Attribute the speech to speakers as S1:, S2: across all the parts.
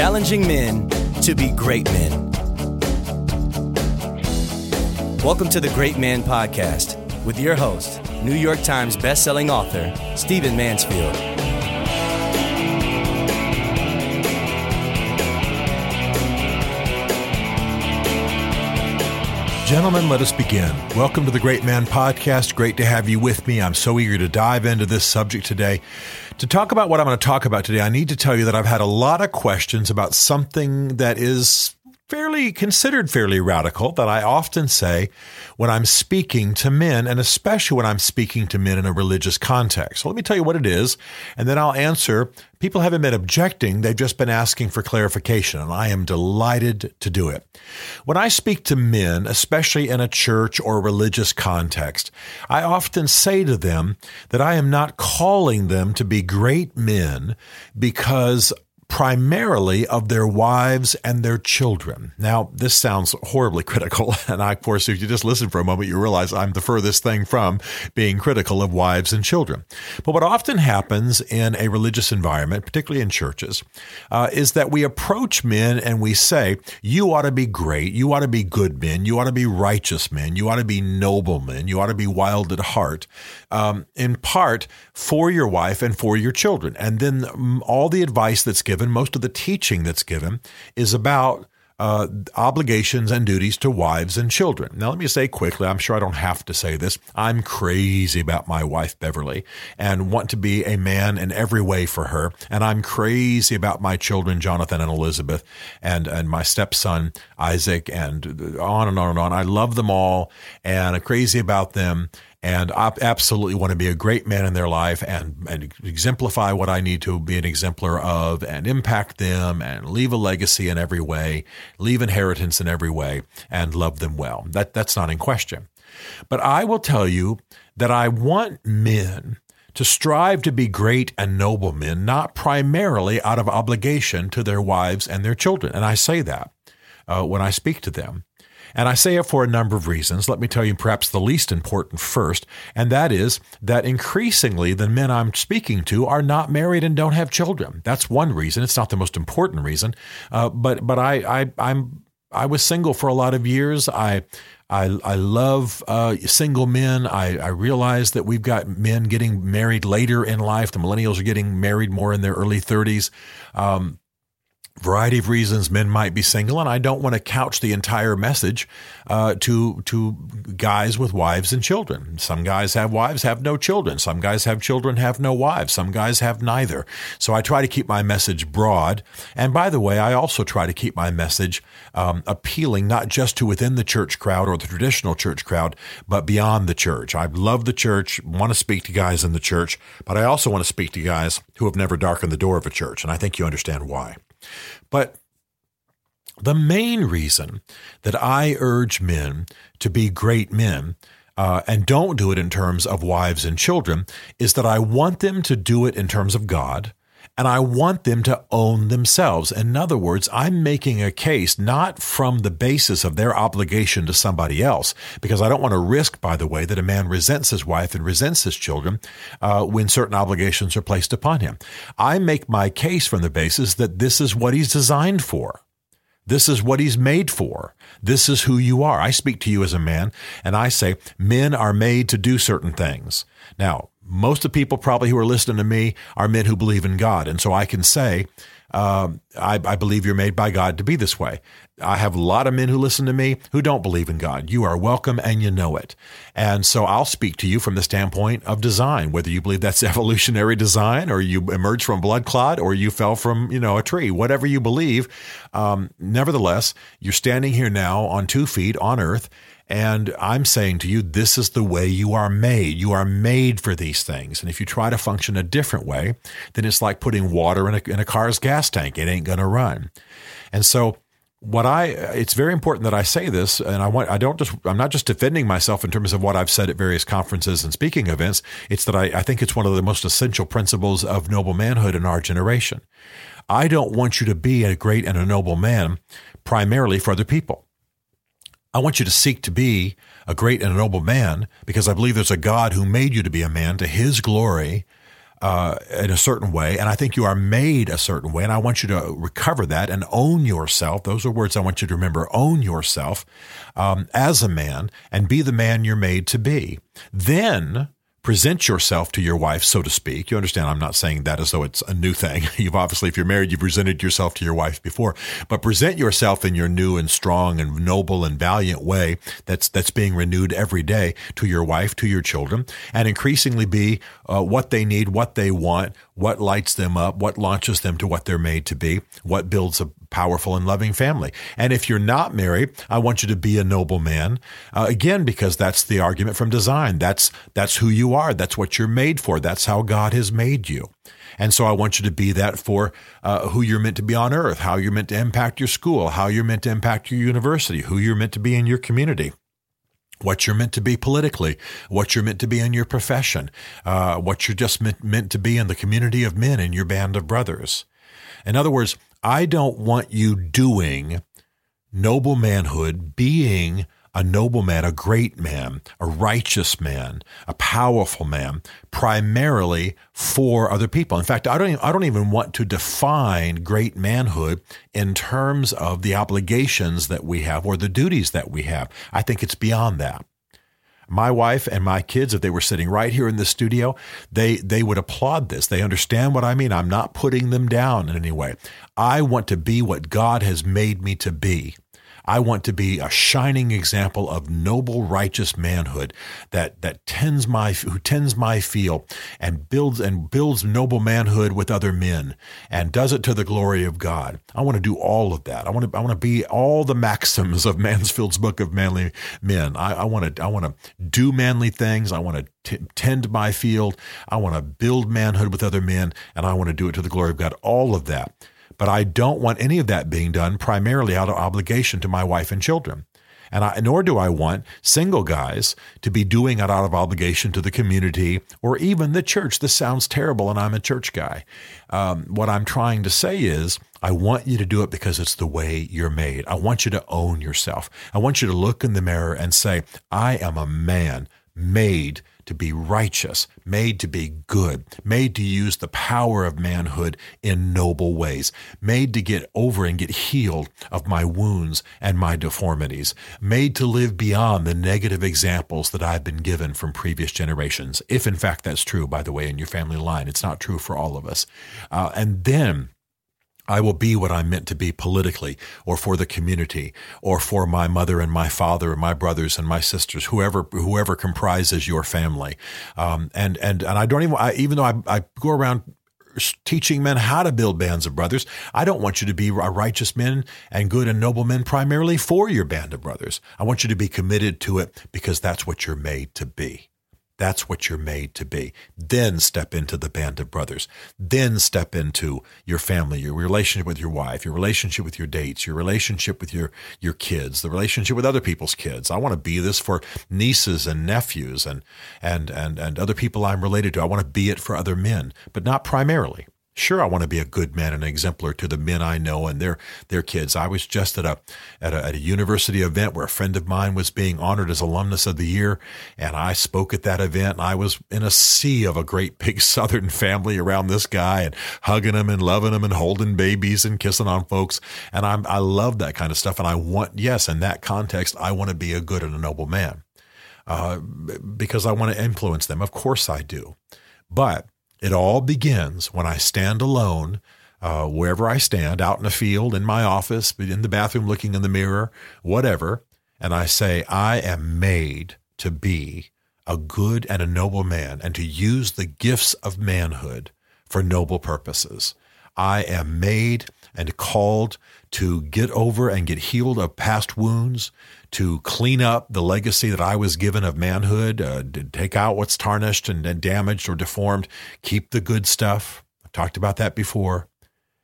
S1: challenging men to be great men. Welcome to the Great Man Podcast with your host, New York Times bestselling author, Stephen Mansfield.
S2: Gentlemen, let us begin. Welcome to the Great Man Podcast. Great to have you with me. I'm so eager to dive into this subject today. To talk about what I'm going to talk about today, I need to tell you that I've had a lot of questions about something that is fairly considered fairly radical that I often say when I'm speaking to men, and especially when I'm speaking to men in a religious context. So let me tell you what it is, and then I'll answer. People haven't been objecting, they've just been asking for clarification, and I am delighted to do it. When I speak to men, especially in a church or religious context, I often say to them that I am not calling them to be great men because primarily of their wives and their children. Now, this sounds horribly critical. And I, of course, if you just listen for a moment, you realize I'm the furthest thing from being critical of wives and children. But what often happens in a religious environment, particularly in churches, uh, is that we approach men and we say, You ought to be great. You ought to be good men. You ought to be righteous men. You ought to be noble men. You ought to be wild at heart, um, in part for your wife and for your children. And then um, all the advice that's given given, most of the teaching that's given is about uh, obligations and duties to wives and children. Now, let me say quickly, I'm sure I don't have to say this. I'm crazy about my wife, Beverly, and want to be a man in every way for her. And I'm crazy about my children, Jonathan and Elizabeth, and, and my stepson, Isaac, and on and on and on. I love them all and I'm crazy about them and I absolutely want to be a great man in their life and, and exemplify what I need to be an exemplar of and impact them and leave a legacy in every way, leave inheritance in every way, and love them well. That, that's not in question. But I will tell you that I want men to strive to be great and noble men, not primarily out of obligation to their wives and their children. And I say that uh, when I speak to them. And I say it for a number of reasons. Let me tell you perhaps the least important first, and that is that increasingly the men I'm speaking to are not married and don't have children. That's one reason. It's not the most important reason, uh, but but I, I I'm I was single for a lot of years. I I, I love uh, single men. I, I realize that we've got men getting married later in life. The millennials are getting married more in their early 30s. Um, variety of reasons men might be single, and I don't want to couch the entire message uh, to to guys with wives and children. Some guys have wives, have no children. Some guys have children, have no wives. Some guys have neither. So I try to keep my message broad. And by the way, I also try to keep my message um, appealing not just to within the church crowd or the traditional church crowd, but beyond the church. I love the church, want to speak to guys in the church, but I also want to speak to guys who have never darkened the door of a church, and I think you understand why. But the main reason that I urge men to be great men uh, and don't do it in terms of wives and children is that I want them to do it in terms of God and I want them to own themselves. In other words, I'm making a case not from the basis of their obligation to somebody else, because I don't want to risk, by the way, that a man resents his wife and resents his children uh, when certain obligations are placed upon him. I make my case from the basis that this is what he's designed for. This is what he's made for. This is who you are. I speak to you as a man and I say men are made to do certain things. Now, most of the people probably who are listening to me are men who believe in God. And so I can say, uh, I, I, believe you're made by God to be this way. I have a lot of men who listen to me who don't believe in God. You are welcome and you know it. And so I'll speak to you from the standpoint of design, whether you believe that's evolutionary design or you emerged from blood clot or you fell from, you know, a tree, whatever you believe. Um, nevertheless, you're standing here now on two feet on earth and I'm saying to you, this is the way you are made. You are made for these things. And if you try to function a different way, then it's like putting water in a, in a car's gas tank. It ain't going to run. And so, what I it's very important that I say this and I want I don't just I'm not just defending myself in terms of what I've said at various conferences and speaking events it's that I, I think it's one of the most essential principles of noble manhood in our generation. I don't want you to be a great and a noble man primarily for other people. I want you to seek to be a great and a noble man because I believe there's a God who made you to be a man to his glory uh, in a certain way, and I think you are made a certain way, and I want you to recover that and own yourself. Those are words I want you to remember. Own yourself um, as a man and be the man you're made to be. Then present yourself to your wife, so to speak. You understand, I'm not saying that as though it's a new thing. You've obviously, if you're married, you've presented yourself to your wife before, but present yourself in your new and strong and noble and valiant way that's, that's being renewed every day to your wife, to your children, and increasingly be uh, what they need, what they want, what lights them up, what launches them to what they're made to be, what builds a powerful and loving family. And if you're not married, I want you to be a noble man. Uh, again, because that's the argument from design. That's that's who you are. That's what you're made for. That's how God has made you. And so I want you to be that for uh, who you're meant to be on earth, how you're meant to impact your school, how you're meant to impact your university, who you're meant to be in your community what you're meant to be politically, what you're meant to be in your profession, uh, what you're just meant, meant to be in the community of men in your band of brothers. In other words, I don't want you doing noble manhood, being a noble man, a great man, a righteous man, a powerful man, primarily for other people. In fact, I don't even, I don't even want to define great manhood in terms of the obligations that we have or the duties that we have. I think it's beyond that my wife and my kids, if they were sitting right here in the studio, they they would applaud this. They understand what I mean. I'm not putting them down in any way. I want to be what God has made me to be. I want to be a shining example of noble, righteous manhood that that tends my who tends my field and builds and builds noble manhood with other men and does it to the glory of God. I want to do all of that. I want to I want to be all the maxims of Mansfield's Book of Manly Men. I, I want to I want to do manly things. I want to T- tend my field. I want to build manhood with other men, and I want to do it to the glory of God. All of that. But I don't want any of that being done primarily out of obligation to my wife and children. And I, nor do I want single guys to be doing it out of obligation to the community or even the church. This sounds terrible, and I'm a church guy. Um, what I'm trying to say is, I want you to do it because it's the way you're made. I want you to own yourself. I want you to look in the mirror and say, I am a man made to be righteous, made to be good, made to use the power of manhood in noble ways, made to get over and get healed of my wounds and my deformities, made to live beyond the negative examples that I've been given from previous generations. If in fact that's true, by the way, in your family line, it's not true for all of us. Uh, and then I will be what I'm meant to be politically or for the community or for my mother and my father and my brothers and my sisters, whoever, whoever comprises your family. Um, and, and, and I don't even, I, even though I, I go around teaching men how to build bands of brothers. I don't want you to be righteous men and good and noble men primarily for your band of brothers. I want you to be committed to it because that's what you're made to be. That's what you're made to be. Then step into the band of brothers. Then step into your family, your relationship with your wife, your relationship with your dates, your relationship with your, your kids, the relationship with other people's kids. I want to be this for nieces and nephews and, and, and, and other people I'm related to. I want to be it for other men, but not primarily. Sure, I want to be a good man and an exemplar to the men I know and their their kids. I was just at a, at a at a university event where a friend of mine was being honored as alumnus of the year, and I spoke at that event. And I was in a sea of a great big Southern family around this guy and hugging him and loving him and holding babies and kissing on folks. And I'm I love that kind of stuff. And I want yes, in that context, I want to be a good and a noble man, uh, because I want to influence them. Of course, I do, but it all begins when I stand alone, uh, wherever I stand, out in a field, in my office, in the bathroom, looking in the mirror, whatever, and I say, I am made to be a good and a noble man and to use the gifts of manhood for noble purposes. I am made and called to get over and get healed of past wounds, to clean up the legacy that I was given of manhood, uh, to take out what's tarnished and, and damaged or deformed, keep the good stuff. I've talked about that before,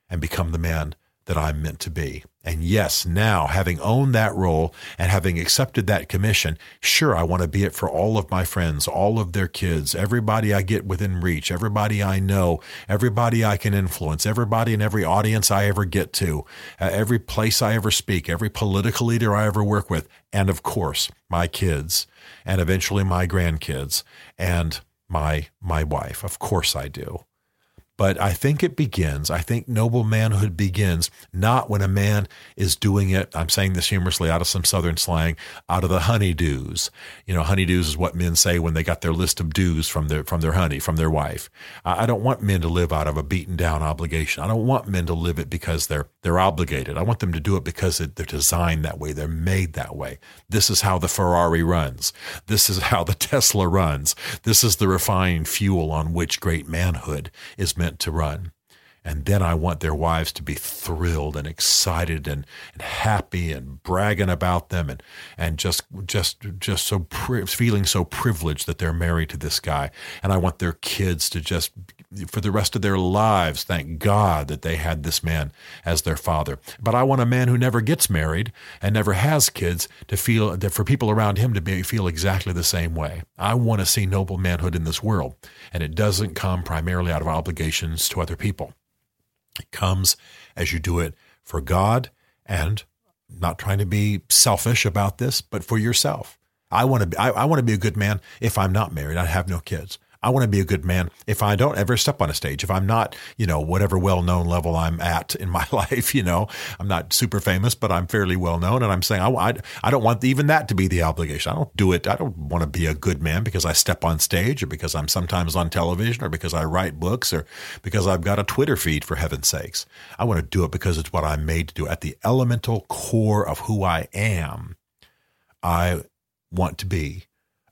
S2: and become the man that I'm meant to be. And yes, now having owned that role and having accepted that commission, sure, I want to be it for all of my friends, all of their kids, everybody I get within reach, everybody I know, everybody I can influence, everybody in every audience I ever get to, uh, every place I ever speak, every political leader I ever work with, and of course, my kids, and eventually my grandkids, and my my wife. Of course I do. But I think it begins, I think noble manhood begins not when a man is doing it, I'm saying this humorously out of some southern slang, out of the honeydews. You know, honeydews is what men say when they got their list of dues from their from their honey, from their wife. I don't want men to live out of a beaten down obligation. I don't want men to live it because they're they're obligated. I want them to do it because they're designed that way. They're made that way. This is how the Ferrari runs. This is how the Tesla runs. This is the refined fuel on which great manhood is meant meant to run. And then I want their wives to be thrilled and excited and, and happy and bragging about them and, and just, just, just so pri- feeling so privileged that they're married to this guy. And I want their kids to just, for the rest of their lives, thank God that they had this man as their father. But I want a man who never gets married and never has kids to feel, that for people around him to be, feel exactly the same way. I want to see noble manhood in this world. And it doesn't come primarily out of obligations to other people. It comes as you do it for God and not trying to be selfish about this, but for yourself. I want to be, I, I want to be a good man if I'm not married. I have no kids. I want to be a good man if I don't ever step on a stage, if I'm not, you know, whatever well known level I'm at in my life, you know, I'm not super famous, but I'm fairly well known. And I'm saying, I, I, I don't want even that to be the obligation. I don't do it. I don't want to be a good man because I step on stage or because I'm sometimes on television or because I write books or because I've got a Twitter feed for heaven's sakes. I want to do it because it's what I'm made to do. At the elemental core of who I am, I want to be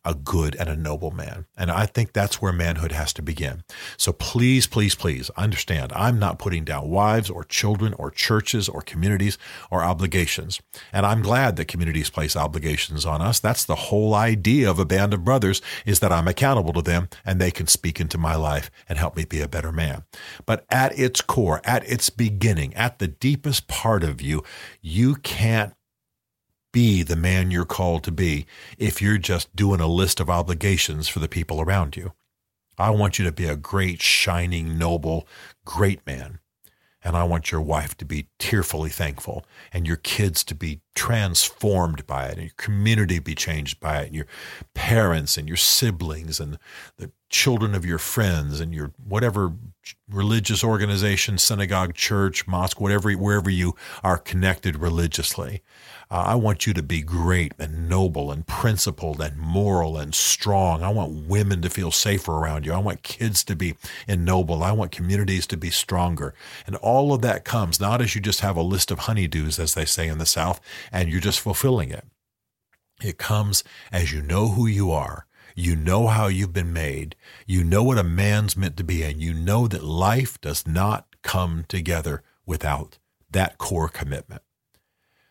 S2: a good and a noble man. And I think that's where manhood has to begin. So please, please, please understand I'm not putting down wives or children or churches or communities or obligations. And I'm glad that communities place obligations on us. That's the whole idea of a band of brothers is that I'm accountable to them and they can speak into my life and help me be a better man. But at its core, at its beginning, at the deepest part of you, you can't be the man you're called to be if you're just doing a list of obligations for the people around you. I want you to be a great, shining, noble, great man. And I want your wife to be tearfully thankful and your kids to be transformed by it and your community be changed by it and your parents and your siblings and the children of your friends and your whatever religious organization, synagogue, church, mosque, whatever, wherever you are connected religiously. Uh, I want you to be great and noble and principled and moral and strong. I want women to feel safer around you. I want kids to be ennobled. I want communities to be stronger. And all of that comes not as you just have a list of honeydews, as they say in the South, and you're just fulfilling it. It comes as you know who you are. You know how you've been made. You know what a man's meant to be, and you know that life does not come together without that core commitment.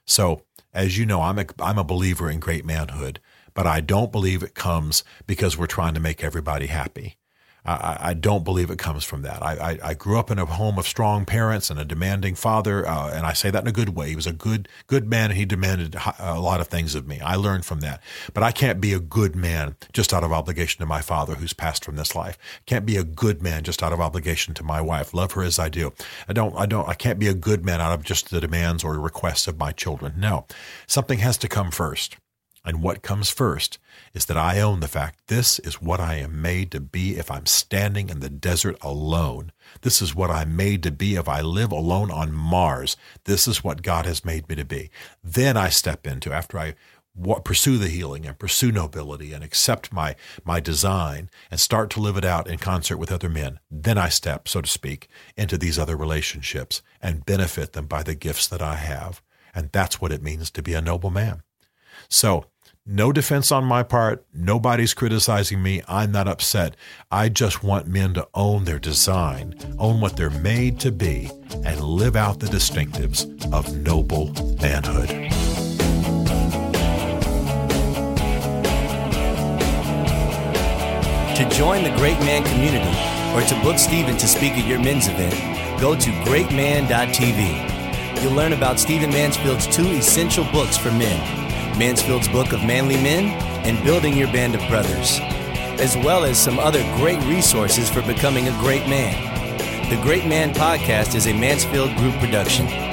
S2: So as you know, I'm a, I'm a believer in great manhood, but I don't believe it comes because we're trying to make everybody happy. I, I don't believe it comes from that. I, I, I, grew up in a home of strong parents and a demanding father, uh, and I say that in a good way. He was a good good man, and he demanded a lot of things of me. I learned from that. But I can't be a good man just out of obligation to my father, who's passed from this life. Can't be a good man just out of obligation to my wife. Love her as I do. I don't. I don't. I can't be a good man out of just the demands or requests of my children. No, something has to come first. And what comes first is that I own the fact this is what I am made to be if I'm standing in the desert alone. This is what I'm made to be if I live alone on Mars. This is what God has made me to be. Then I step into, after I pursue the healing and pursue nobility and accept my, my design and start to live it out in concert with other men, then I step, so to speak, into these other relationships and benefit them by the gifts that I have. And that's what it means to be a noble man. So no defense on my part. Nobody's criticizing me. I'm not upset. I just want men to own their design, own what they're made to be, and live out the distinctives of noble manhood.
S1: To join the Great Man community or to book Stephen to speak at your men's event, go to greatman.tv. You'll learn about Stephen Mansfield's two essential books for men Mansfield's Book of Manly Men, and Building Your Band of Brothers, as well as some other great resources for becoming a great man. The Great Man Podcast is a Mansfield Group production.